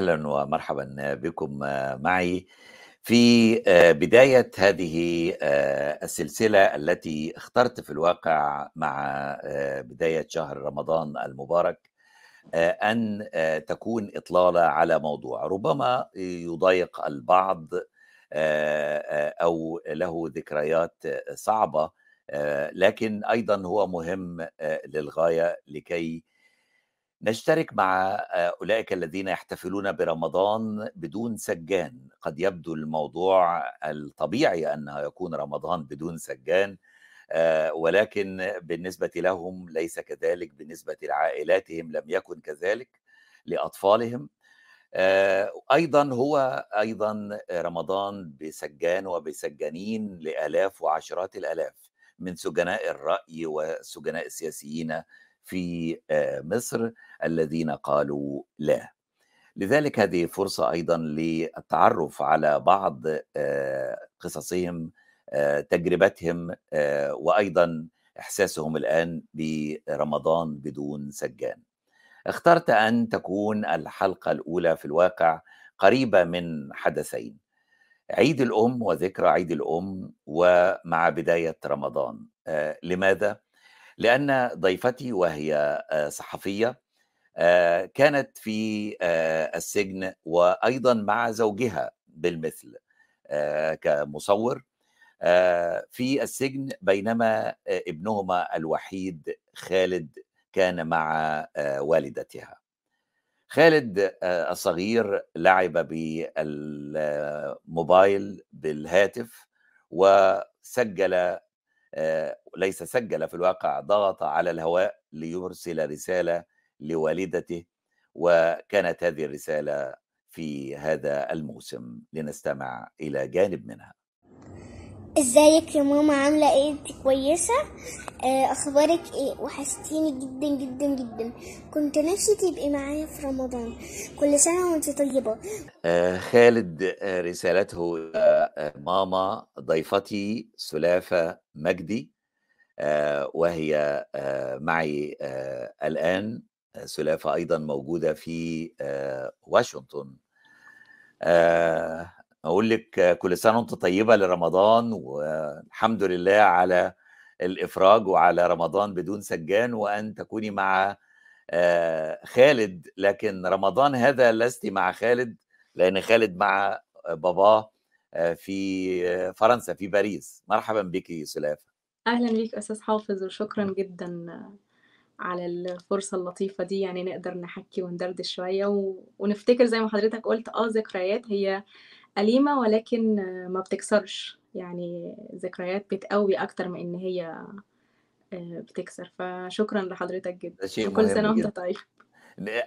أهلا ومرحبا بكم معي. في بداية هذه السلسلة التي اخترت في الواقع مع بداية شهر رمضان المبارك أن تكون إطلالة على موضوع. ربما يضايق البعض أو له ذكريات صعبة لكن أيضا هو مهم للغاية لكي نشترك مع أولئك الذين يحتفلون برمضان بدون سجان. قد يبدو الموضوع الطبيعي أنه يكون رمضان بدون سجان ولكن بالنسبة لهم ليس كذلك بالنسبة لعائلاتهم لم يكن كذلك لأطفالهم. أيضا هو أيضا رمضان بسجان وبسجانين لآلاف وعشرات الآلاف من سجناء الرأي وسجناء السياسيين في مصر الذين قالوا لا. لذلك هذه فرصة أيضا للتعرف على بعض قصصهم تجربتهم وأيضا إحساسهم الآن برمضان بدون سجان. اخترت أن تكون الحلقة الأولى في الواقع قريبة من حدثين عيد الأم وذكرى عيد الأم ومع بداية رمضان. لماذا؟ لأن ضيفتي وهي صحفية كانت في السجن وأيضا مع زوجها بالمثل كمصور في السجن بينما ابنهما الوحيد خالد كان مع والدتها. خالد الصغير لعب بالموبايل بالهاتف وسجل ليس سجل في الواقع ضغط على الهواء ليرسل رسالة لوالدته وكانت هذه الرسالة في هذا الموسم. لنستمع إلى جانب منها. ازيك يا ماما؟ عاملة إيه؟ انت كويسة؟ آه أخبارك إيه؟ وحشتيني جدا جدا جدا. كنت نفسي تبقي معايا في رمضان. كل سنة وانت طيبة. آه خالد آه رسالته آه ماما ضيفتي سلافة مجدي آه وهي آه معي آه الآن. سلافة أيضا موجودة في آه واشنطن. آه أقول لك كل سنة وأنت طيبة لرمضان والحمد لله على الإفراج وعلى رمضان بدون سجان وأن تكوني مع خالد. لكن رمضان هذا لست مع خالد لأن خالد مع باباه في فرنسا في باريس. مرحبا بك سلافة. أهلا بيك أستاذ حافظ وشكرا جدا على الفرصة اللطيفة دي. يعني نقدر نحكي وندردش شوية و... ونفتكر زي ما حضرتك قلت آه ذكريات هي أليمة ولكن ما بتكسرش. يعني ذكريات بتقوي أكتر من إن هي بتكسر. فشكرا لحضرتك جدا. شيء وكل مهم سنة وأنت جدا. طيب.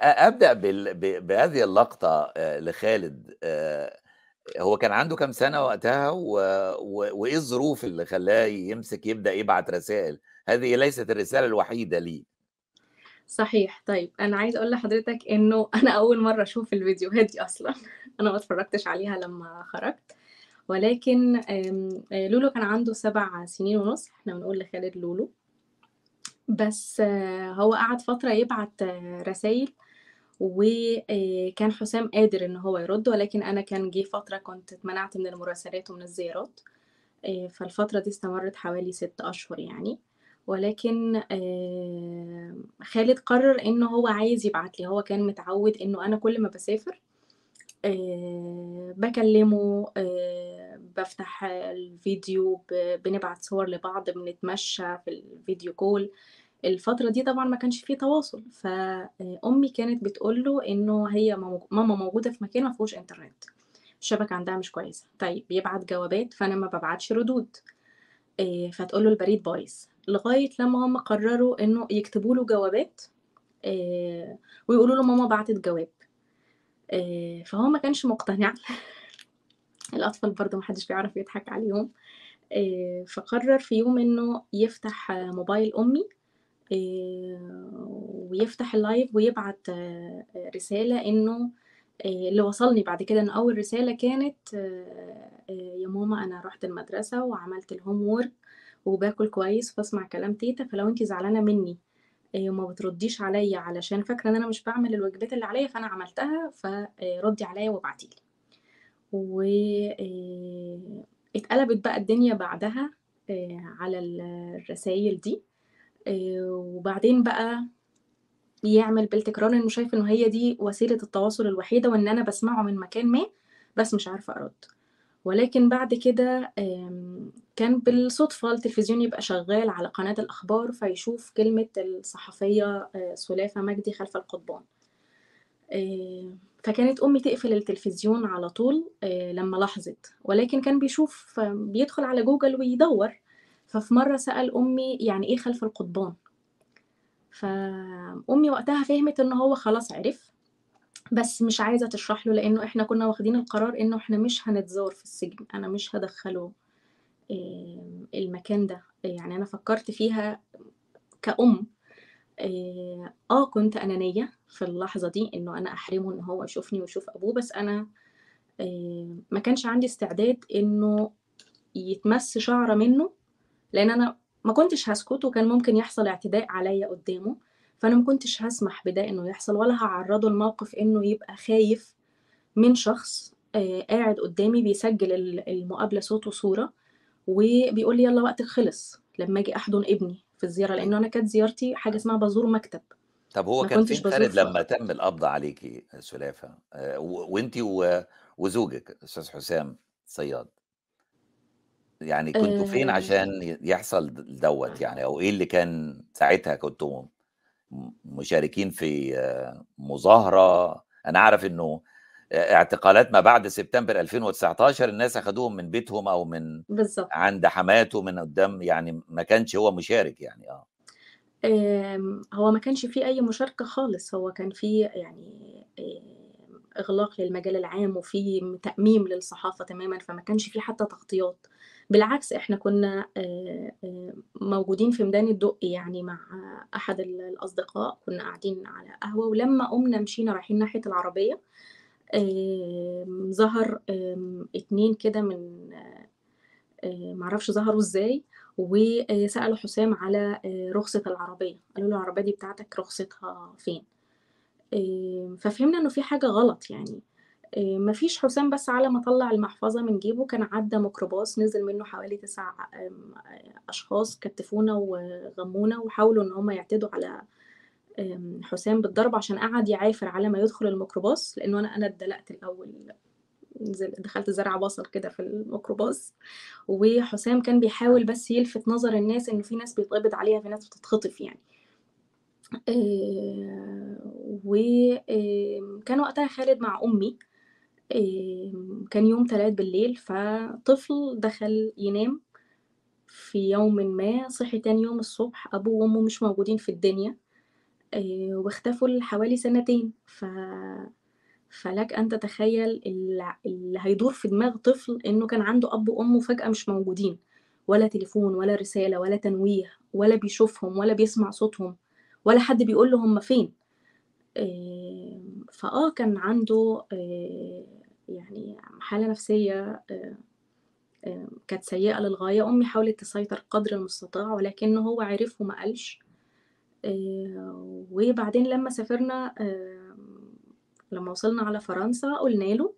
أبدأ بال... ب... بهذه اللقطة لخالد. هو كان عنده كام سنة وقتها؟ و... و... وإيه الظروف اللي خلاه يمسك يبدأ يبعت رسائل؟ هذه ليست الرسالة الوحيدة ليه صحيح. طيب أنا عايز أقول لحضرتك إنه أنا أول مرة أشوف الفيديوهات دي أصلا. أنا ما اتفرجتش عليها لما خرجت. ولكن لولو كان عنده سبع سنين ونص. إحنا بنقول لخالد لولو. بس هو قعد فترة يبعت رسائل وكان حسام قادر إن هو يرد. ولكن أنا كان جه فترة كنت اتمنعت من المراسلات ومن الزيارات. فالفترة دي استمرت حوالي ست أشهر يعني. ولكن خالد قرر انه هو عايز يبعت لي. هو كان متعود إنه أنا كل ما بسافر بكلمه بفتح الفيديو بنبعت صور لبعض بنتمشى في الفيديو كول. الفترة دي طبعا ما كانش فيه تواصل. فأمي كانت بتقول له إنه هي ماما موجودة في مكان ما فيهوش إنترنت. الشبكة عندها مش كويسة. طيب بيبعت جوابات فأنا ما ببعتش ردود. فتقول له البريد بايظ لغاية لما هم قرروا إنه يكتبوا له جوابات ويقولوا له ماما بعتت جواب. فهو ما كانش مقتنع. الأطفال برضو محدش بيعرف يضحك عليهم. فقرر في يوم إنه يفتح موبايل أمي ويفتح ال live ويبعت رسالة إنه اللي وصلني بعد كده إن أول رسالة كانت يا ماما أنا رحت المدرسة وعملت ال homework وباكل كويس وبسمع كلام تيتا فلو أنتي زعلانة مني آه، وما بترديش عليا علشان فاكرة إن أنا مش بعمل الواجبات اللي عليا فأنا عملتها فردي عليا وابعتيلي و آه، اتقلبت بقى الدنيا بعدها آه، على الرسايل دي آه، وبعدين بقى يعمل بالتكرار إنه شايف إنه هي دي وسيلة التواصل الوحيدة وإن أنا بسمعه من مكان ما بس مش عارفة أرد. ولكن بعد كده كان بالصدفة التلفزيون يبقى شغال على قناة الأخبار فيشوف كلمة الصحفية آه، سلافة مجدي خلف القضبان. آه، فكانت أمي تقفل التلفزيون على طول آه، لما لاحظت. ولكن كان بيشوف بيدخل على جوجل ويدور. ففي مرة سأل أمي يعني إيه خلف القضبان؟ فأمي وقتها فهمت إن هو خلاص عرف بس مش عايزة تشرح له لأنه إحنا كنا واخدين القرار إنه إحنا مش هنتزار في السجن أنا مش هدخله المكان ده. يعني أنا فكرت فيها كأم آه آه، كنت أنانية في اللحظة دي إنه أنا أحرمه إن هو يشوفني ويشوف أبوه بس أنا آه ما كانش عندي استعداد إنه يتمس شعرة منه لأن أنا ما كنتش هسكت وكان ممكن يحصل اعتداء عليا قدامه فأنا ما كنتش هسمح بده إنه يحصل ولا هعرضه لموقف إنه يبقى خايف من شخص آه قاعد قدامي بيسجل ال- المقابلة صوت وصورة وبيقول لي يلا وقتك خلص لما أجي أحضن ابني في الزيارة لأنه أنا كانت زيارتي حاجة اسمها بزور مكتب. طب هو كان فين خالد لما تم القبض عليكي سلافة؟ آه، و- وأنتي و- وزوجك أستاذ حسام صياد. يعني كنتوا فين آه. عشان يحصل دوت يعني؟ أو إيه اللي كان ساعتها كنتوا مشاركين في آه، مظاهرة؟ أنا أعرف إنه اعتقالات ما بعد سبتمبر 2019 الناس أخدوهم من بيتهم أو من بالظبط عند حماته من قدام يعني ما كانش هو مشارك يعني آه. آم، هو ما كانش فيه أي مشاركة خالص هو كان فيه يعني آم، إغلاق للمجال العام وفي تأميم للصحافة تماما فما كانش فيه حتى تغطيات. بالعكس إحنا كنا آه، آه، موجودين في ميدان الدقي يعني مع أحد ال- الأصدقاء كنا قاعدين على قهوة ولما قمنا مشينا رايحين ناحية العربية آم، ظهر اتنين كده من آه، معرفش ظهروا إزاي وسألوا حسام على رخصة العربية. قالوا له العربية دي بتاعتك رخصتها فين؟ ففهمنا إنه في حاجة غلط يعني. مفيش حسام بس على ما طلع المحفظة من جيبه كان عدى ميكروباص نزل منه حوالي تسع آم، أشخاص كتفونا وغمونا وحاولوا إن هم يعتدوا على حسام بالضرب عشان قعد يعافر على ما يدخل الميكروباص لأنه أنا أنا اتدلقت الأول دخلت زرع بصل كده في الميكروباص وحسام كان بيحاول بس يلفت نظر الناس إنه في ناس بيتقبض عليها في ناس بتتخطف يعني. وكان وقتها خالد مع آم، كان يوم تلات بالليل فطفل دخل ينام في يوم ما صحي تاني يوم الصبح أبوه وأمه مش موجودين في الدنيا آه، واختفوا لحوالي سنتين. ف فلك أن تتخيل الل- اللي هيدور في دماغ طفل إنه كان عنده أب وأم فجأة مش موجودين. ولا تليفون ولا رسالة ولا تنويه ولا بيشوفهم ولا بيسمع صوتهم ولا حد بيقول له هم فين. آه، فآه كان عنده آه، يعني حالة نفسية آه، آه، كانت سيئة للغاية. أمي حاولت تسيطر قدر المستطاع ولكنه هو عرف وما قالش. آه، وبعدين لما سافرنا لما وصلنا على فرنسا قلنا له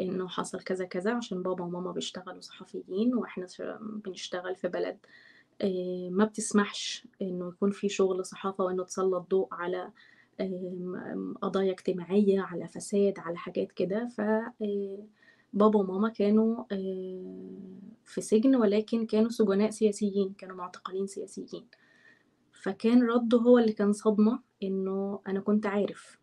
إنه حصل كذا كذا عشان بابا وماما بيشتغلوا صحفيين وإحنا بنشتغل في بلد ما بتسمحش إنه يكون في شغل صحافة وإنه تسلط ضوء على قضايا اجتماعية على فساد على حاجات كده. ف آه، بابا وماما كانوا آه، في سجن ولكن كانوا سجناء سياسيين كانوا معتقلين سياسيين. فكان رده هو اللي كان صدمة إنه أنا كنت عارف.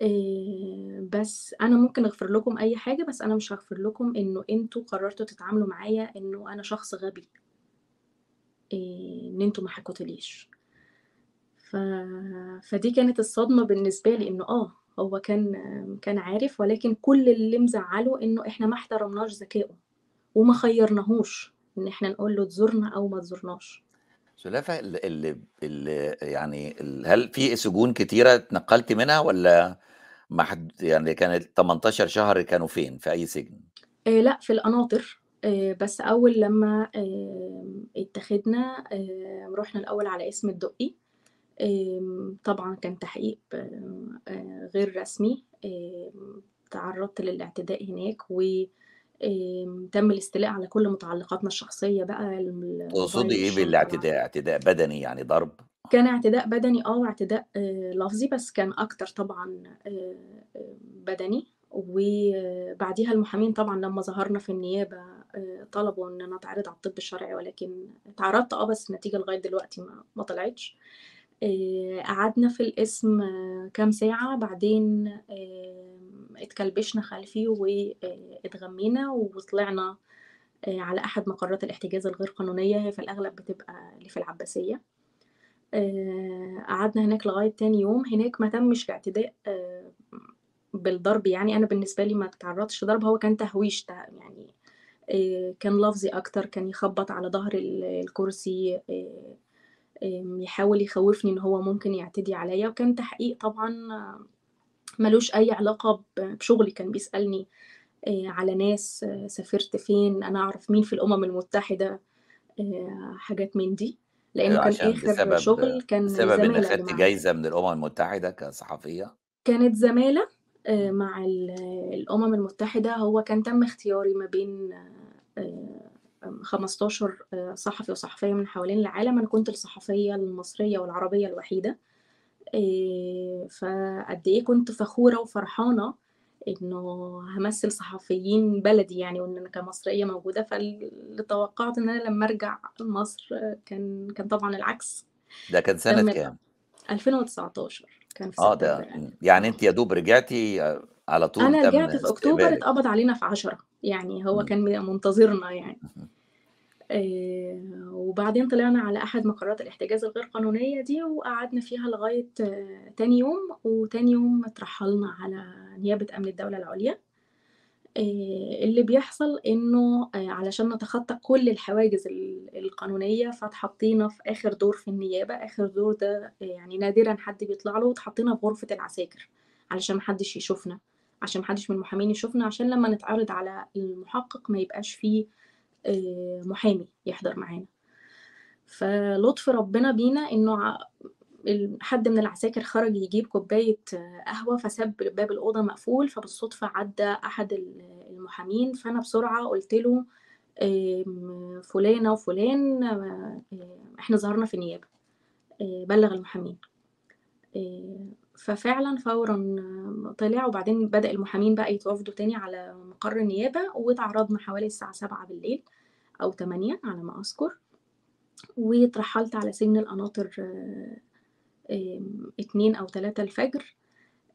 إيه بس أنا ممكن أغفر لكم أي حاجة بس أنا مش هغفر لكم إنه أنتوا قررتوا تتعاملوا معايا إنه أنا شخص غبي. إن أنتوا ما حكوتليش ف... فدي كانت الصدمة بالنسبة لي إنه آه هو كان كان عارف ولكن كل اللي مزعله إنه إحنا ما احترمناش ذكائه وما خيرناهوش إن إحنا نقول له تزورنا أو ما تزورناش. سلافة اللي, اللي, يعني هل في سجون كتيرة اتنقلت منها ولا ما حد يعني كانت 18 شهر كانوا فين؟ في أي سجن؟ آه لا في القناطر آه بس أول لما آه اتخذنا آه رحنا الأول على اسم الدقي. طبعًا كان تحقيق آآ غير رسمي، تعرّضت للاعتداء هناك و تم الاستيلاء على كل متعلقاتنا الشخصية بقى تقصدي والشنطة بالاعتداء؟ اعتداء بدني يعني ضرب؟ كان اعتداء بدني آه، واعتداء آآ لفظي، بس كان أكتر طبعًا آآ بدني، وبعديها المحامين طبعًا لمّا ظهرنا في النيابة طلبوا إن أنا أتعرض على الطب الشرعي، ولكن اتعرضت آه، بس النتيجة لغاية دلوقتي ما طلعتش. آآ قعدنا في القسم كام ساعة، بعدين آمم اتكلبشنا خلفي وآآ اتغمينا وطلعنا على أحد مقرات الاحتجاز الغير قانونية، هي في الأغلب بتبقى اللي في العباسية. قعدنا هناك لغاية تاني يوم، هناك ما تمش الاعتداء بالضرب يعني، أنا بالنسبة لي ما اتعرضتش لضرب، هو كان تهويش يعني كان لفظي أكتر، كان يخبط على ال الكرسي يحاول يخوّفني إن هو ممكن يعتدي عليَّ، وكان تحقيق طبعًا ما لوش أي علاقة ب بشغلي، كان بيسألني آآ على ناس، سافرت فين، أنا أعرف مين في الأمم المتحدة، آآ حاجات من دي، أيوه، كان عشان آخر بسبب شغل كان بسبب الزمالة اللي خدتِ. جايزة من الأمم المتحدة كصحفية؟ كانت إمم. مع ال الأمم المتحدة، هو كان تم اختياري ما بين 15 آآ صحفي وصحفية من حوالين العالم، أنا كنت الصحفية المصرية والعربية الوحيدة. آآ فقد إيه كنت فخورة وفرحانة إنه هامثّل صحفيين بلدي يعني، وإن أنا كمصرية موجودة، فاللي توقعت إن أنا لمّا أرجع مصر كان كان طبعًا العكس. ده كان سنة كام؟ 2019 كان في آه، سبتمبر ده يعني آه. أنتِ يا دوب رجعتِ على طول أنا تم رجعت في أكتوبر، استقبالِك. اتقبض علينا في 10 يعني هو. كان منتظرنا يعني. آآ وبعدين طلعنا على أحد مقرات الاحتجاز الغير قانونية دي، وقعدنا فيها لغاية تاني يوم، وتاني يوم اترحّلنا على نيابة أمن الدولة العُليا. آآ اللي بيحصل إنه علشان نتخطى كل الحواجز ال القانونية، فاتحطينا في آخر دور في النيابة، آخر دور ده يعني نادرًا حد بيطلع له، واتحطينا في غرفة العساكر، علشان ما حدش يشوفنا، عشان ما حدش من المحامين يشوفنا، عشان لمّا نتعرض على المحقق ما يبقاش في آآ محامي يحضر معانا. فلطف ربنا بينا ال حد من العساكر خرج يجيب كوباية قهوة، فساب باب الأوضة مقفول، فبالصدفة عدّى أحد ال المحامين، فأنا بسرعة قُلت له فلانة وفلان آآ إحنا ظهرنا في النيابة، بلّغ المحامين. ففعلًا فورًا طلع، وبعدين بدأ المحامين بقى يتوافدوا تاني على مقر النيابة، واتعرضنا حوالي الساعة 19:00 أو 20:00 على ما أذكر، واترحّلت على سجن القناطر 2 أو 3 الفجر،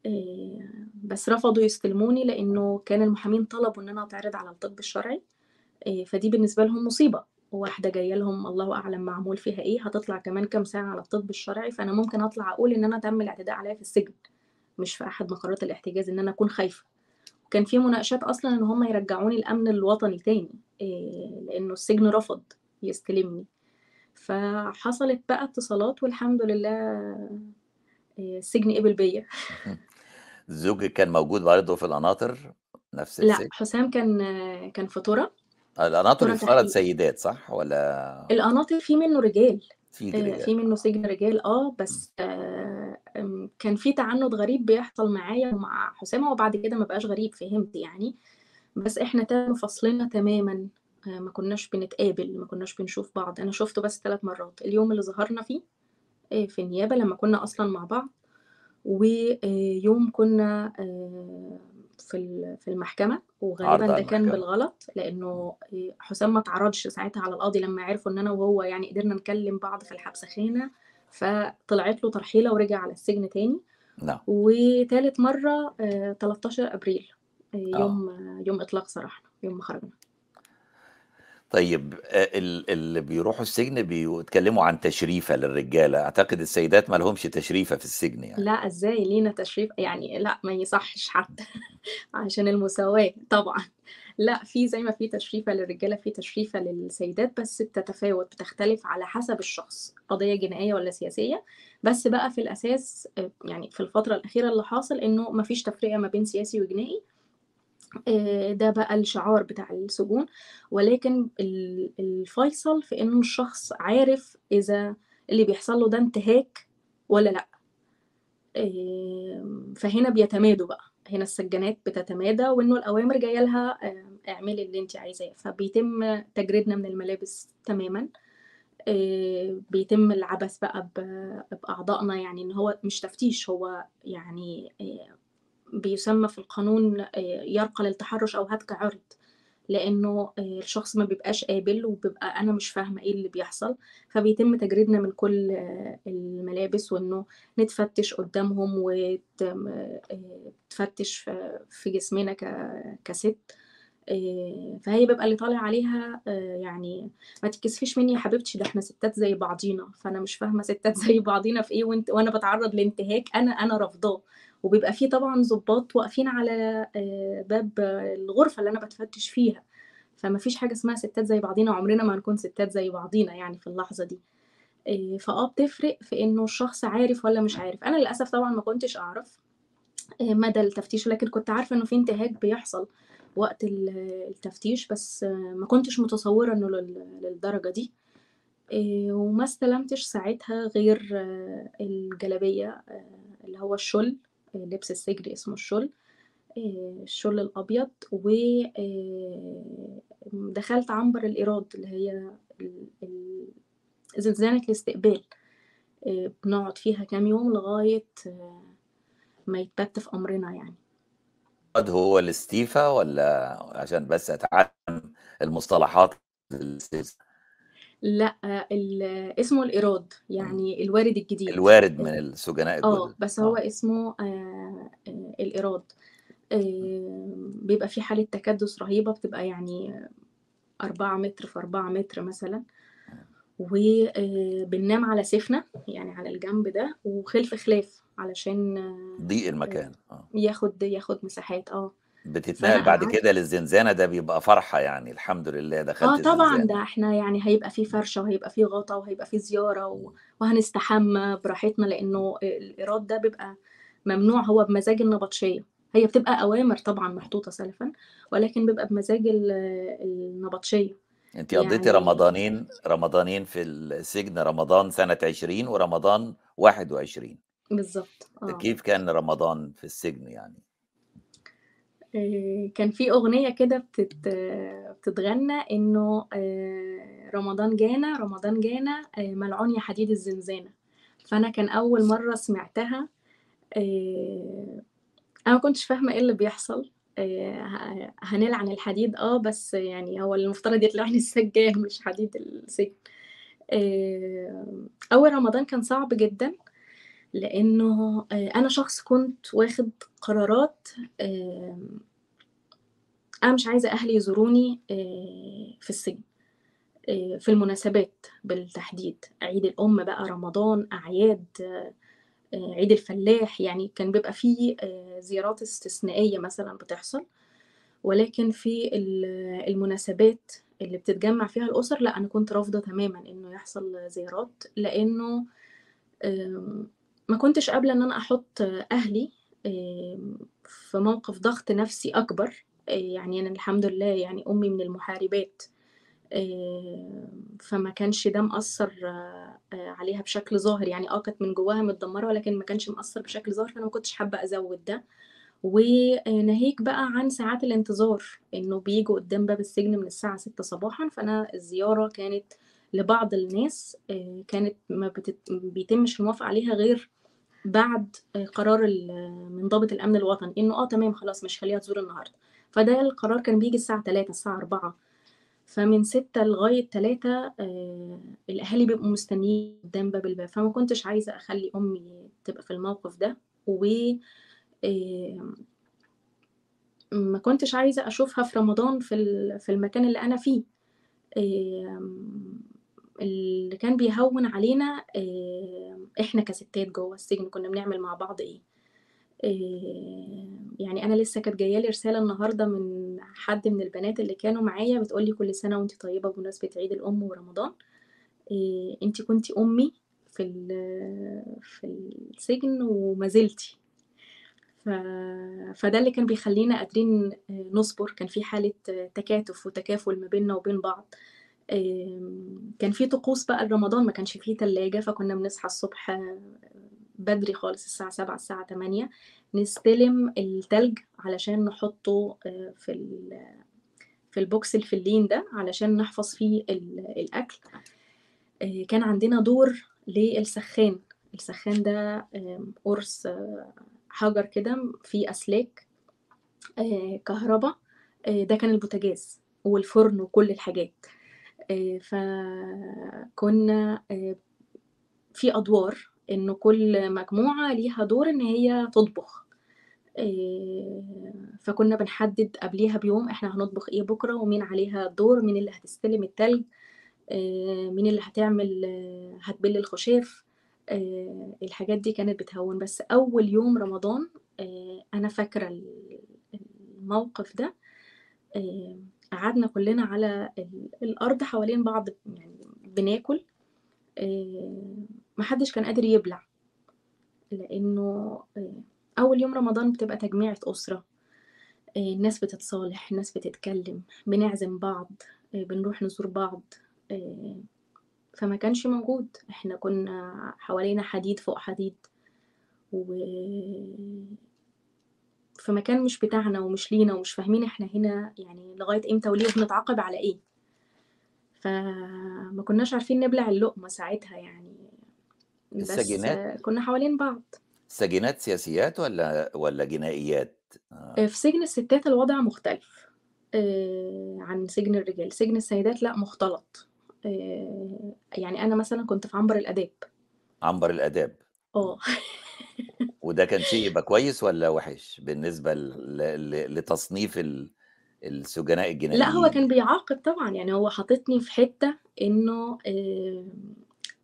آآ بس رفضوا يستلموني لإنه كان المحامين طلبوا إن أنا أتعرض على الطب الشرعي، آآ فدي بالنسبة لهم مصيبة، واحدة جاية لهم الله أعلم معمول فيها إيه، هتطلع كمان كام ساعة على الطب الشرعي، فأنا ممكن أطلع أقول إن أنا تم الاعتداء عليَّ في السجن، مش في أحد مقرات الاحتجاز، إن أنا أكون خايفة. وكان في مناقشات أصلًا إن هم يرجعوني الأمن الوطني تاني، آآ لإنه السجن رفض يستلمني. فحصلت بقى اتصالات والحمد لله آآ السجن قبل بيّا. زوجِك كان موجود برضه في القناطر، نفس السجن؟ حسام كان كان في تُرى. القناطر تحقيق. سيدات صح؟ والّا القناطر في منه رجال، في آآ رجال. في منه سجن رجال آه، إمم. بس آمم كان في تعنُّت غريب بيحصل معايا ومع حسام، هو بعد كده ما بقاش غريب فهمت يعني، بس إحنا تم فصلنا تمامًا، آآ ما كناش بنتقابل، ما كناش بنشوف بعض، أنا شُفته بس 3 مرات، اليوم اللي ظهرنا فيه آآ في النيابة لمّا كنا أصلًا مع بعض، ويوم كنا آآ في في المحكمة، وغالبًا ده كان. بالغلط، آآ حسام ما اتعرضش ساعتها على القاضي لمّا عرفوا إن أنا وهو يعني قدرنا نكلم بعض في الحبسخانة، فطلعت له ترحيلة ورجع على السجن تاني. نعم. وتالت مرة آآ 13 أبريل، آآ آه. يوم يوم إطلاق سراحنا، يوم ما خرجنا. طيب ال اللي بيروحوا السجن بيتكلموا عن تشريفة للرجالة، أعتقد السيدات ما لهمش تشريفة في السجن يعني. لأ إزاي لينا تشريف؟ يعني لأ ما يصحش حتى عشان المساواة طبعًا، لأ في زي ما في تشريفة للرجالة في تشريفة للسيدات، بس بتتفاوت، بتختلف على حسب الشخص، قضية جنائية والّا سياسية، بس بقى في الأساس آآ يعني في الفترة الأخيرة اللي حاصل إنه ما فيش تفرقة ما بين سياسي وجنائي، ده بقى الشعار بتاع السجون، ولكن ال الفيصل في إنه الشخص عارف إذا اللي بيحصل له ده انتهاك ولا آم، فهنا بيتمادوا بقى. هنا السجانات بتتمادى وإنه الأوامر جاية لها اعملي اللي انت عايزاه. فبيتم تجريدنا من الملابس تماما. آه، بيتم العبث بقى ب- بأعضائنا يعني إن هو مش تفتيش هو يعني آه، بيسمى في القانون آه، يرقى للتحرش أو هتك عرض لأنه آه، الشخص ما بيبقاش قابل وبيبقى أنا مش فاهمة إيه اللي بيحصل. فبيتم تجريدنا من كل آه، الملابس وإنه نتفتش قدامهم وتفتش في جسمنا كست. فهي بيبقى اللي طالع عليها يعني ما تتكسفيش مني يا حبيبتي ده إحنا ستات زي بعضينا. فأنا مش فاهمة ستات زي بعضينا في إيه وإنت وأنا بتعرض لانتهاك أنا أنا رافضاه. وبيبقى في طبعا ضباط واقفين على آه، باب الغرفة اللي أنا بتفتش فيها. فما فيش حاجة اسمها ستات زي بعضينا عمرنا ما هنكون ستات زي بعضينا يعني في اللحظة دي. آه، فآه بتفرق في إنه الشخص عارف ولا مش عارف. أنا للأسف طبعا ما كنتش أعرف آه، مدى التفتيش لكن كنت عارفة إنه في انتهاك بيحصل وقت ال- التفتيش بس ما كنتش متصورة إنه لل- للدرجة دي. وما استلمتش ساعتها غير الجلابية اللي هو الشل. لبس السجن اسمه الشل. آه، الشل الأبيض ودخلت عنبر الإيراد اللي هي زنزانه الاستقبال. آه، بنقعد فيها كام يوم لغاية آه، ما يتبت في أمرنا يعني. قد هو الاستيفاء ولا عشان بس أتعلم المصطلحات؟ لأ ال- اسمه الإيراد يعني الوارد الجديد. الوارد من السجناء آه بس هو آه اسمه آه آه الإيراد. آه بيبقى في حالة تكدس رهيبة بتبقى يعني أربعة متر في أربعة متر مثلا. وبننام على سفنة يعني على الجنب ده وخلف خلاف علشان آه، ضيق المكان. ياخد ياخد مساحات. آه. بتتنقل بعد قعدت كده للزنزانة ده بيبقى فرحة يعني الحمد لله آه دخلت طبعا الزنزانة. ده إحنا يعني هيبقى في فرشة وهيبقى في غطا وهيبقى في زيارة و... وهنستحمى براحتنا لأنه الإيراد ده بيبقى ممنوع هو بمزاج النبطشية. هي بتبقى أوامر طبعا محطوطة سلفا ولكن بيبقى بمزاج ال- النبطشية. انت قضيتي يعني رمضانين رمضانين في السجن رمضان سنة 20 ورمضان 21 بالظبط آه. كيف كان رمضان في السجن يعني؟ كان في أغنية كده بتت... بتتغنى إنه آه، رمضان جانا رمضان جانا آه، ملعون يا حديد الزنزانة. فأنا كان أول مرة سمعتها آه، أنا ما كنتش فاهمة إيه اللي بيحصل آه، هنلعن الحديد آه بس يعني هو المفترض يتلعن السجان مش حديد السجن. آه، أول رمضان كان صعب جدا. لأنه آه، أنا شخص كنت واخد قرارات آه، أنا مش عايزة أهلي يزوروني آه، في السجن في المناسبات بالتحديد. عيد الأم بقى رمضان أعياد عيد الفلاح يعني كان بيبقى فيه زيارات استثنائية مثلا بتحصل. ولكن في ال- المناسبات اللي بتتجمع فيها الأسر لا أنا كنت رافضة تماما إنه يحصل زيارات لأنه آم، ما كنتش قابلة إن أنا أحط أهلي في موقف ضغط نفسي أكبر. آه، يعني أنا الحمد لله يعني أمي من المحاربات. آه، فما كانش ده مأثر آه، عليها بشكل ظاهر. يعني آه كانت من جواها متدمرة ولكن ما كانش مأثر بشكل ظاهر فأنا ما كنتش حابة أزود ده. وناهيك بقى عن ساعات الانتظار إنه بيجوا قدام باب السجن من الساعة ستة صباحا فأنا الزيارة كانت لبعض الناس آه، كانت ما بتت... بيتمش الموافقة عليها غير بعد آه، قرار من ضابط الأمن الوطني إنه آه تمام خلاص مش خليها تزور النهاردة. فده القرار كان بيجي الساعة 3 الساعة 4 فمن ستة لغاية تلاتة آه الأهالي بيبقوا مستنيين قدام باب الباب. فما كنتش عايزة أخلي أمي تبقى في الموقف ده و آه ما كنتش عايزة أشوفها في رمضان في في المكان اللي أنا فيه. آه اللي كان بيهون علينا آه إحنا كستات جوه السجن كنا بنعمل مع بعض إيه؟ آه، يعني أنا لسه كانت جاية لي رسالة النهارده من حد من البنات اللي كانوا معايا بتقولي كل سنة وانت طيبة بمناسبة عيد الأم ورمضان. إيه انت كنتي أمي في في السجن وما زلتي. فده اللي كان بيخلينا قادرين آه، نصبر. كان في حالة آه، تكاتف وتكافل ما بيننا وبين بعض. كان في طقوس بقى رمضان ما كانش فيه تلاجة فكنا بنصحى الصبح آه، بدري خالص الساعة سبعة الساعة تمانية نستلم التلج علشان نحطه آه، في في ال box الفلين ده علشان نحفظ فيه ال- الأكل. آه، كان عندنا دور للسخان. السخان ده قرص حجر كده فيه أسلاك كهرباء ده كان البوتاجاز والفرن وكل الحاجات. فكنا آه، في أدوار إنه كل مجموعة ليها دور إن هي تطبخ. آه، فكنا بنحدد قبليها بيوم إحنا هنطبخ إيه بكرة ومين عليها الدور مين اللي هتستلم التلج آه، مين اللي هتعمل آه، هتبل الخشاف. آه، الحاجات دي كانت بتهون. بس أول يوم رمضان آه، أنا فاكرة ال- الموقف ده. آه، قعدنا كلنا على ال- الأرض حوالين بعض يعني بناكل آه، محدش كان قادر يبلع لأنه آه، أول يوم رمضان بتبقى تجميعة أسرة آه، الناس بتتصالح الناس بتتكلم بنعزم بعض بنروح نزور بعض فما كانش موجود. إحنا كنا حوالينا حديد فوق حديد و في مكان مش بتاعنا ومش لينا ومش فاهمين إحنا هنا يعني لغاية إمتى وليه وبنتعاقب على إيه. فما كناش عارفين نبلع اللقمة ساعتها يعني. بس السجينات؟ كنا حوالين بعض. سجينات سياسيات ولا ولا جنائيات؟ آه. آه، في سجن الستات الوضع مختلف. آه، عن سجن الرجال. سجن السيدات لا مختلط. آه، يعني أنا مثلا كنت في عنبر الآداب. عنبر الآداب. آه. وده كان شيء يبقى كويس ولا وحش بالنسبة ل... ل... لتصنيف ال... السجناء لا هو الجنائيين؟ كان بيعاقب طبعا يعني هو حاططني في حتة إنه آه،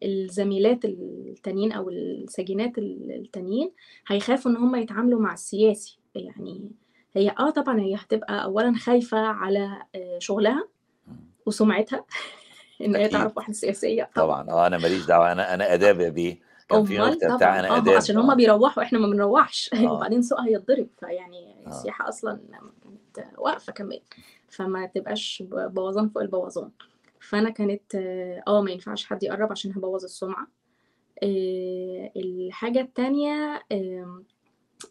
الزميلات التانيين أو السجينات التانيين هيخافوا إن هم يتعاملوا مع السياسي يعني هي آه طبعا هي هتبقى اولا خايفة على آه، شغلها. وسمعتها إن هي تعرف واحدة سياسية طبعا. طبعا آه أنا ماليش دعوة أنا أنا أداب يا بيه. كان في امال نكته بتاع طبعا. أنا آه اداب عشان هما آه بيروحوا إحنا ما بنروحش. آه. وبعدين سوقها يتضرب فيعني آه. السياحة أصلا كانت واقفة كمان فما تبقاش ب- بوظان فوق البوظان. فأنا كانت آه آه، ما ينفعش حد يقرب عشان هبوظ السمعة. آه، الحاجة التانية آم،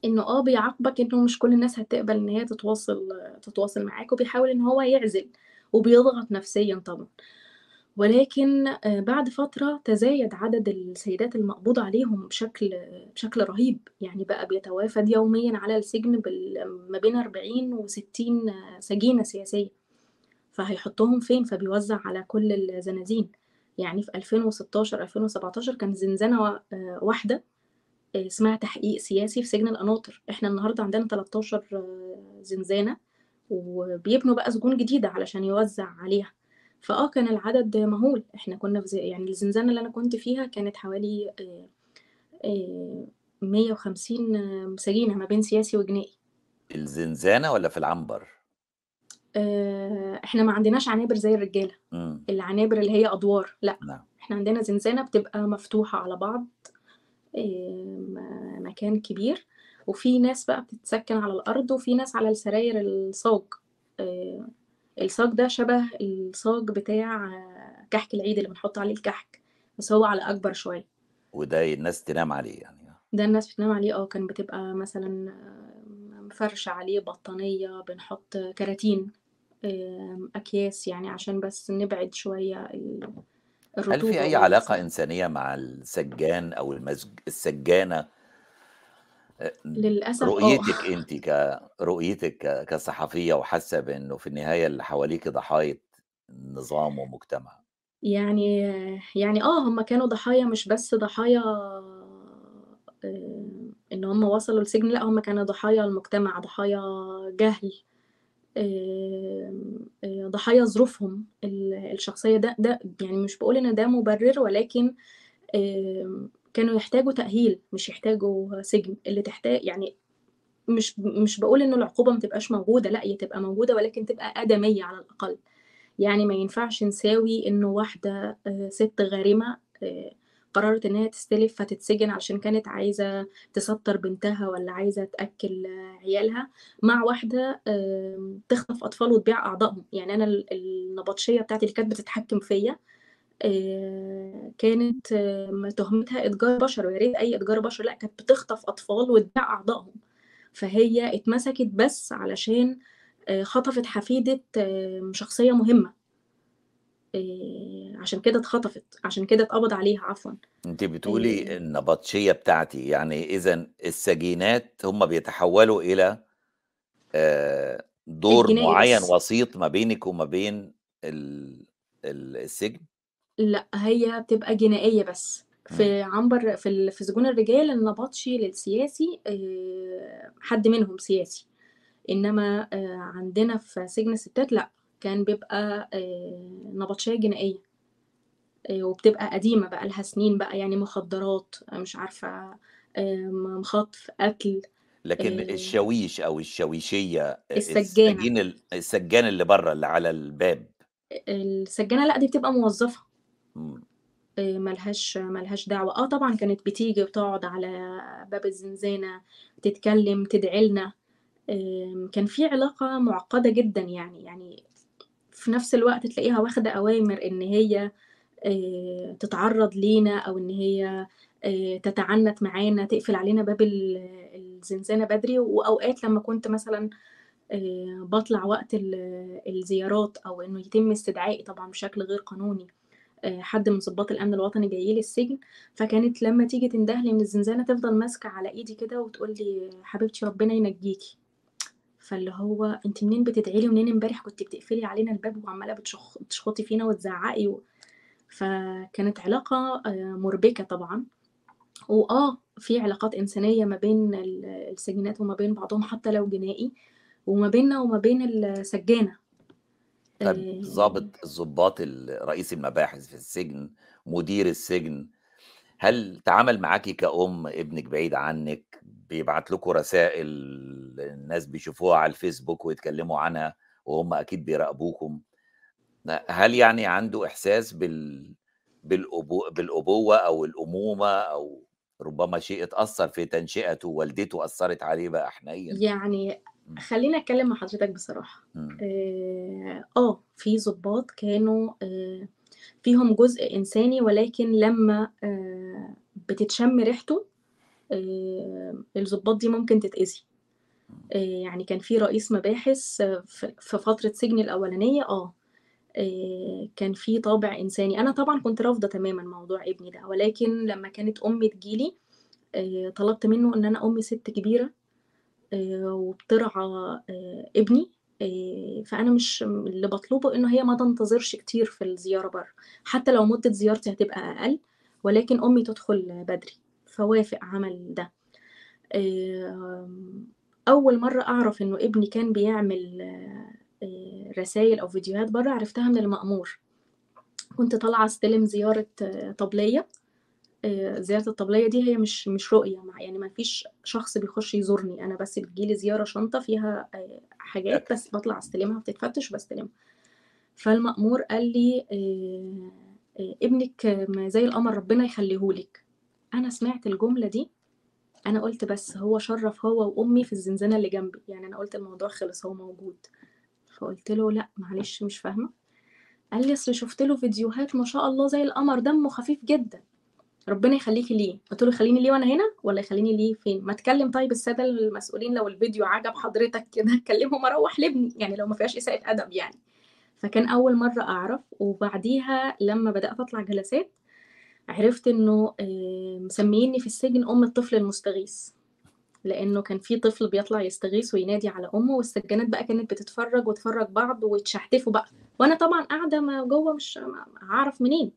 إنه آه بيعاقبك إنه مش كل الناس هتقبل إن هي تتواصل تتواصل معاك وبيحاول إن هو يعزل وبيضغط نفسيا طبعا. ولكن آه، بعد فترة تزايد عدد السيدات المقبوض عليهم بشكل بشكل رهيب. يعني بقى بيتوافد يوميا على السجن ما بين 40 و 60 سجينة سياسية. فهيحطهم فين؟ فبيوزع على كل الزنازين. يعني في 2016 2017 كان زنزانة آه، واحدة آه، اسمها تحقيق سياسي في سجن القناطر إحنا النهارده عندنا 13 آه، زنزانة وبيبنوا بقى سجون جديدة علشان يوزع عليها. فآه كان العدد مهول. إحنا كنا في زي يعني الزنزانة اللي أنا كنت فيها كانت حوالي آه، آه، 150 سجينة ما بين سياسي وجنائي. الزنزانة ولا في العنبر؟ آه، إحنا ما عندناش عنابر زي الرجالة. امم العنابر اللي هي أدوار. لا نعم. إحنا عندنا زنزانة بتبقى مفتوحة على بعض آه، مكان كبير. وفي ناس بقى بتتسكن على الأرض وفي ناس على السراير الصاج آه، الصاج ده شبه الصاج بتاع كحك العيد اللي بنحط عليه الكحك بس هو على أكبر شوية. وده الناس تنام عليه يعني. ده الناس بتنام عليه آه كان بتبقى مثلا مفرشة عليه بطانية بنحط كراتين أكياس يعني عشان بس نبعد شوية ال- هل في الرطوبة أي علاقة والسم إنسانية مع السجان أو المسج... السجانة آه، للأسف آه. رؤيتك انت كرؤيتك كصحفية وحاسة بأنه في النهاية اللي حواليك ضحايا نظام ومجتمع. يعني يعني آه هم كانوا ضحايا مش بس ضحايا آه، إن هم وصلوا السجن لأ هم كانوا ضحايا المجتمع ضحايا جهل آه، آه، ضحايا ظروفهم ال- الشخصية. ده ده يعني مش بقول إن ده مبرر ولكن آه، كانوا يحتاجوا تأهيل مش يحتاجوا سجن. اللي تحتاج يعني مش مش بقول إن العقوبة ما تبقاش موجودة لأ هي تبقى موجودة ولكن تبقى آدمية على الأقل. يعني ما ينفعش نساوي إنه واحدة آه، ست غارمة آه، قررت ان هي تستلف فتتسجن علشان كانت عايزة تستر بنتها ولا عايزة تأكل آه، عيالها مع واحدة آم، تخطف أطفال وتبيع أعضائهم. يعني أنا ال- النبطشية بتاعتي اللي كانت بتتحكم فيا آه، كانت آه، تهمتها إتجار بشر ويا ريت أي إتجار بشر لأ كانت بتخطف أطفال وتبيع أعضائهم. فهي اتمسكت بس علشان آه، خطفت حفيدة آه، شخصية مهمة. آه، عشان كده اتخطفت عشان كده اتقبض عليها عفوا. انت بتقولي آه، النبطشية بتاعتي يعني اذا السجينات هم بيتحولوا إلى آه، دور معين بس وسيط ما بينك وما بين ال- ال- السجن؟ لا هي بتبقى جنائية بس. في عنبر في ال- في سجون الرجال النبطشي للسياسي آه، حد منهم سياسي. إنما آه، عندنا في سجن الستات لا كان بيبقى آه، نبطشية جنائية. آه، وبتبقى قديمة بقى لها سنين بقى يعني مخدرات مش عارفة آم، خطف قتل لكن آه، الشاويش أو الشاويشية السجانة. السجين ال- السجان اللي بره اللي على الباب. السجانة لا دي بتبقى موظفة. ملهاش ملهاش دعوة. آه طبعا كانت بتيجي وتقعد على باب الزنزانة تتكلم تدعي لنا. آم، كان في علاقة معقدة جدا يعني. يعني في نفس الوقت تلاقيها واخدة أوامر إن هي آه، تتعرض لينا أو إن هي تتعنت معانا تقفل علينا باب ال- الزنزانة بدري. وأوقات لما كنت مثلا بطلع وقت ال- الزيارات أو إنه يتم استدعائي طبعا بشكل غير قانوني. حد من ضباط الأمن الوطني جاي لي السجن. فكانت لما تيجي تندهلي من الزنزانة تفضل ماسكة على إيدي كده وتقول لي حبيبتي ربنا ينجيكي. فاللي هو أنت منين بتدعي لي؟ ومنين امبارح كنت بتقفلي علينا الباب وعمالة بتشخ... بتشخطي فينا وتزعقي و... فكانت علاقة آه، مربكة طبعا. وآه في علاقات إنسانية ما بين ال- السجينات وما بين بعضهم حتى لو جنائي وما بيننا وما بين السجانة. طب ضابط الضباط ال- رئيس المباحث في السجن مدير السجن هل تعامل معاكي كأم ابنك بعيد عنك بيبعت لكم رسائل الناس بيشوفوها على الفيسبوك ويتكلموا عنها وهم أكيد بيراقبوكم هل يعني عنده إحساس بال بالأبو... بالأبوة أو الأمومة أو ربما شيء اتأثر في تنشئته والدته أثرت عليه بقى حنيا يعني. خليني أتكلم مع حضرتك بصراحة. مم. آه في ضباط كانوا آه فيهم جزء إنساني ولكن لما آه بتتشم ريحته آه الضباط دي ممكن تتأذي. آه يعني كان في رئيس مباحث آه، في فترة سجني الأولانية آه آه، كان في طابع إنساني. أنا طبعا كنت رافضة تماما موضوع ابني ده ولكن لما كانت أمي تجيلي آه، طلبت منه إن أنا أمي ست كبيرة آه، وبترعى آه، ابني آه، فأنا مش اللي بطلبه إنه هي ما تنتظرش كتير في الزيارة بره حتى لو مدة زيارتي هتبقى أقل ولكن أمي تدخل بدري. فوافق عمل ده. آه، أول مرة أعرف إنه ابني كان بيعمل رسائل أو فيديوهات بره عرفتها من المأمور. كنت طالعة أستلم زيارة آه، طبلية. آه، زيارة الطبلية دي هي مش مش رؤية مع يعني ما فيش شخص بيخش يزورني. أنا بس بتجيلي زيارة شنطة فيها آه، حاجات بس بطلع أستلمها بتتفتش وبستلمها فالمأمور قال لي آه، آه، ابنك آه، زي القمر ربنا يخليهولك. أنا سمعت الجملة دي. أنا قلت بس هو شرف هو وأمي في الزنزانة اللي جنبي. يعني أنا قلت الموضوع خلص هو موجود. فقلت له لا معلش مش فاهمة. قال لي أصل شفت له فيديوهات ما شاء الله زي القمر دمه خفيف جدا. ربنا يخليكي ليه؟ قلت له يخليني ليه وأنا هنا ولا يخليني ليه فين؟ ما تكلم طيب السادة المسؤولين لو الفيديو عجب حضرتك كده كلمهم أروح لابني يعني لو ما فيهاش إساءة أدب يعني. فكان أول مرة أعرف وبعديها لما بدأت أطلع جلسات عرفت إنه مسميني في السجن أم الطفل المستغيث. لأنه كان في طفل بيطلع يستغيث وينادي على أمه والسجانات بقى كانت بتتفرج وتفرج بعض ويتشحتفوا بقى. وأنا طبعا قاعدة ما جوه مش هعرف منين.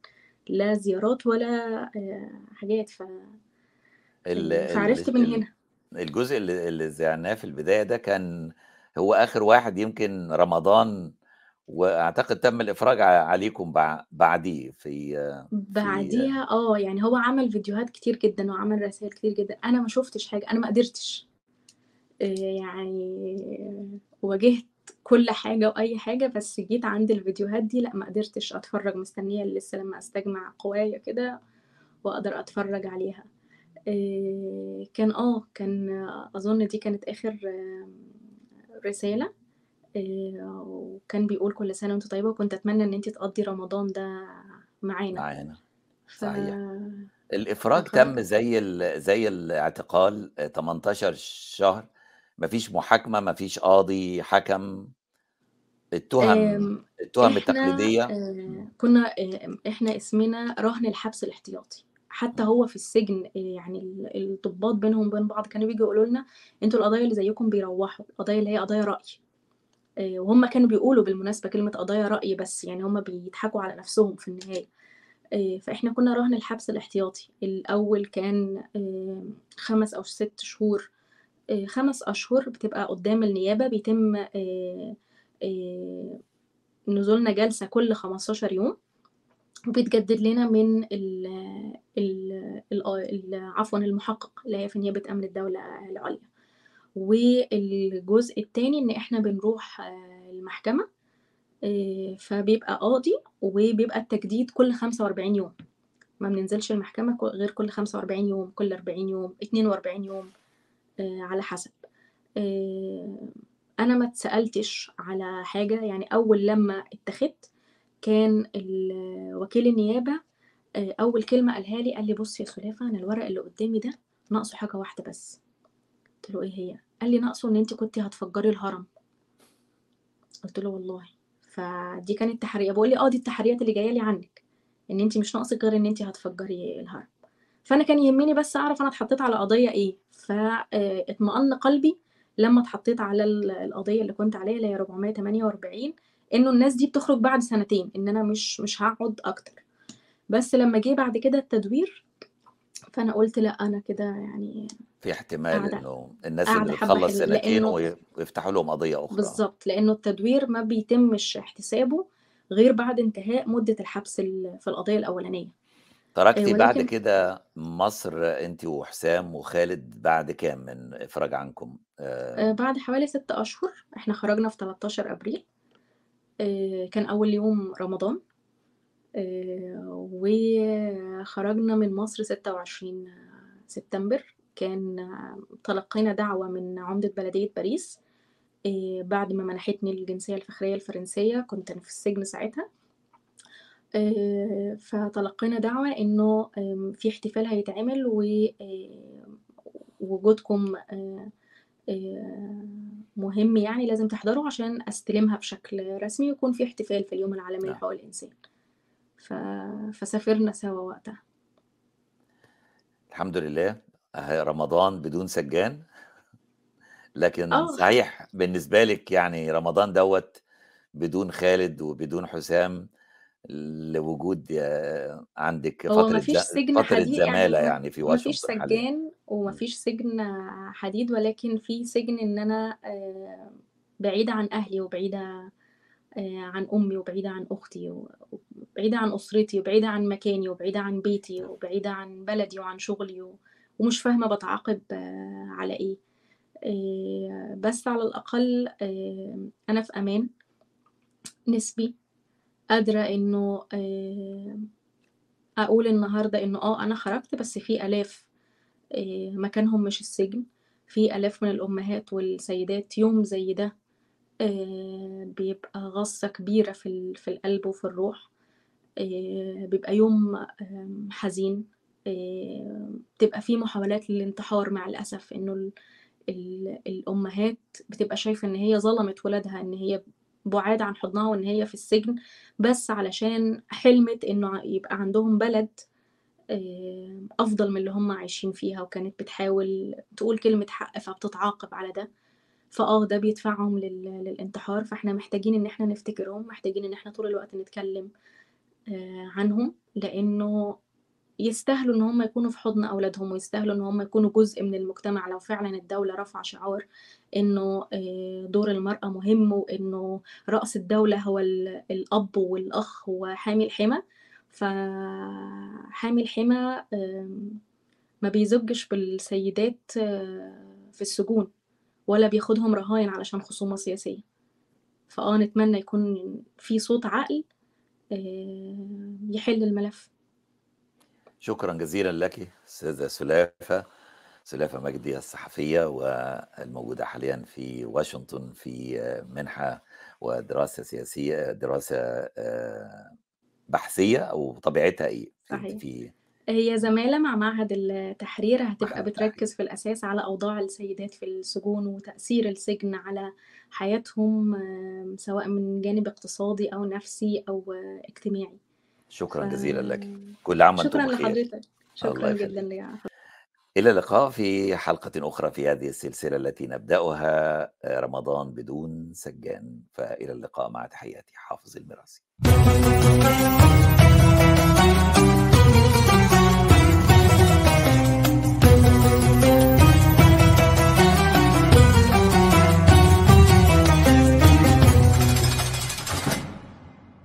لا زيارات ولا آه، حاجات. ف ال- آه، فعرفت من ال- هنا. الجزء اللي اللي ذعناه في البداية ده كان هو آخر واحد يمكن رمضان وأعتقد تم الإفراج ع- عليكم بع- بعديه في في بعديها آه يعني هو عمل فيديوهات كتير جدا وعمل رسائل كتير جدا. أنا ما شفتش حاجة أنا ما قدرتش. آه، يعني واجهت كل حاجة وأي حاجة بس جيت عند الفيديوهات دي لأ ما قدرتش أتفرج مستنية لسه لما أستجمع قوايا كده وأقدر أتفرج عليها. آه، كان آه كان آه، أظن دي كانت آخر آه، رسالة. آه، وكان بيقول كل سنة وأنت طيبة وكنت أتمنى إن أنت تقضي رمضان ده معانا. معانا. ف صحيح. الإفراج فخرج تم زي ال زي الاعتقال 18 شهر. ما فيش محاكمة ما فيش قاضي حكم التهم آمم، التهم إحنا التقليدية آآ إمم. كنا آآ إحنا اسمنا رهن الحبس الاحتياطي، حتى. هو في السجن آآ يعني ال الضباط بينهم وبين بعض كانوا بييجوا يقولوا لنا: "أنتم القضايا اللي زيكم بيروّحوا، القضايا اللي هي قضايا رأي." وهُم كانوا بيقولوا بالمناسبة كلمة قضايا رأي بس، يعني هُم بيضحكوا على نفسهم في النهاية. فإحنا كنا رهن الحبس الاحتياطي، الأول كان 5 أو 6 شهور، 5 أشهر بتبقى قدّام النيابة بيتم آآ آآ نزولنا جلسة كل 15 يوم، وبيتجدد لنا من ال عفوًا المحقق اللي هي في نيابة أمن الدولة العُليا. والجزء التاني إن إحنا بنروح المحكمة آآ فبيبقى قاضي وبيبقى التجديد كل 45 يوم، ما بننزلش المحكمة غير كل 45 يوم، كل 40 يوم، 42 يوم على حسب. آآ أنا ما اتسألتش على حاجة، يعني أول لمّا اتّاخدت كان وكيل النيابة آآ أول كلمة قالها لي، قال لي: "بُصّي يا سُلافة أنا الورق اللي قدّامي ده ناقصه حاجة واحدة بس." قُلت له: "إيه هي؟" قال لي: "ناقصه إن أنتِ كنتِ هتفجّري الهرم." قُلت له: "والله." فدي كانت تحرية، بيقول لي: "آه دي التحريات اللي جاية لي عنِّك، إن أنتِ مش ناقصِك غير إن أنتِ هتفجّري الهرم." فأنا كان يهمني بس أعرف أنا اتحطيت على قضية إيه، ف آآ اطمأن قلبي لمّا اتحطيت على ال القضية اللي كنت عليها اللي هي 448 إنه الناس دي بتخرج بعد سنتين، إن أنا مش مش هاقعد أكتر. بس لمّا جه بعد كده التدوير، فأنا قُلت لأ أنا كده يعني في احتمال إنه الناس اللي بتخلّص سنتين ويفتحوا لهم قضية أخرى. بالضبط، لإنه التدوير ما بيتمش احتسابه غير بعد انتهاء مدة الحبس ال في القضية الأولانية. تركتِ آآ بعد ولكن كده مصر أنتِ وحسام وخالد بعد كام من إفراج عنكم؟ آآ آآ بعد حوالي 6 أشهر، إحنا خرجنا في 13 أبريل، آآ كان أول يوم رمضان، آآ وخرجنا من مصر 26 سبتمبر، كان تلقينا دعوة من عُمدة بلدية باريس، آآ بعد ما منحتني الجنسية الفخرية الفرنسية، كنت أنا في السجن ساعتها. آآ فتلقينا دعوة إنه في احتفال هيتعمل و وجودكم آآ آآ مهم يعني لازم تحضروا عشان أستلمها بشكل رسمي، ويكون في احتفال في اليوم العالمي نعم. لحقوق الإنسان. ف فسافرنا سوا وقتها. الحمد لله، رمضان بدون سجّان. لكن آه. صحيح بالنسبة لِك يعني رمضان دوّة بدون خالد وبدون حسام لوجود آآ عندِك هو فترة ز فيش سجن فترة حديد يعني زمالة ما يعني في واشنطن حاليًا. سجّان وما إمم. فيش سجن حديد، ولكن في سجن إن أنا آآ بعيدة عن أهلي وبعيدة آآ عن أمي وبعيدة عن أختي و وبعيدة عن أسرتي وبعيدة عن مكاني وبعيدة عن بيتي. وبعيدة عن بلدي وعن شغلي و ومش فاهمة باتعاقب على إيه. بس على الأقل أنا في أمان نسبي، قادرة إنه آآ أقول النهارده إنه آه أنا خرجت، بس في آلاف آآ مكانهم مش السجن، في آلاف من الأمهات والسيدات يوم زي ده آآ بيبقى غصّة كبيرة في في القلب وفي الروح، بيبقى يوم حزين، بتبقى في محاولات للانتحار مع الأسف، إنه ال ال الأمهات بتبقى شايفة إن هي ظلمت ولادها، إن هي بُعاد عن حضنها وإن هي في السجن، بس علشان حلمِت إنه يبقى عندهم بلد آآ أفضل من اللي هُم عايشين فيها، وكانت بتحاول تقول كلمة حق فبتتعاقب على ده. فآه ده بيدفعهم لل للانتحار، فإحنا محتاجين إن إحنا نفتكرهم، محتاجين إن إحنا طول الوقت نتكلم آآ عنهم، لإنه يستاهلوا إن هُم يكونوا في حضن أولادهم، ويستاهلوا إن هُم يكونوا جزء من المجتمع، لو فعلًا الدولة رافعة شعار إنه آآ دور المرأة مهم، وإنه رأس الدولة هو ال الأب والأخ وحامي الحمى، فحامي الحمى ما بيزُجّش بالسيدات في السجون، ولا بياخدهم رهاين علشان خصومة سياسية. فآه نتمنى يكون في صوت عقل آآ يحل الملف. شكرًا جزيلًا لكِ أستاذة سُلافة، سُلافة مجدي الصحفية والموجودة حاليًا في واشنطن في منحة ودراسة سياسية دراسة آآ بحثية أو طبيعتها إيه؟ صحيح. في هي زمالة مع معهد التحرير هتبقى بتركز في الأساس على أوضاع السيدات في السجون وتأثير السجن على حياتهم سواء من جانب اقتصادي أو نفسي أو آه، اجتماعي. شكرا جزيلا لك. كل عام وأنتم شكرا بخير. لحضرتك. الله شكرا جدا يخليك ليا إلى اللقاء في حلقة أخرى في هذه السلسلة التي نبدأها آه، رمضان بدون سجان. فإلى اللقاء مع تحياتي حافظ المراسي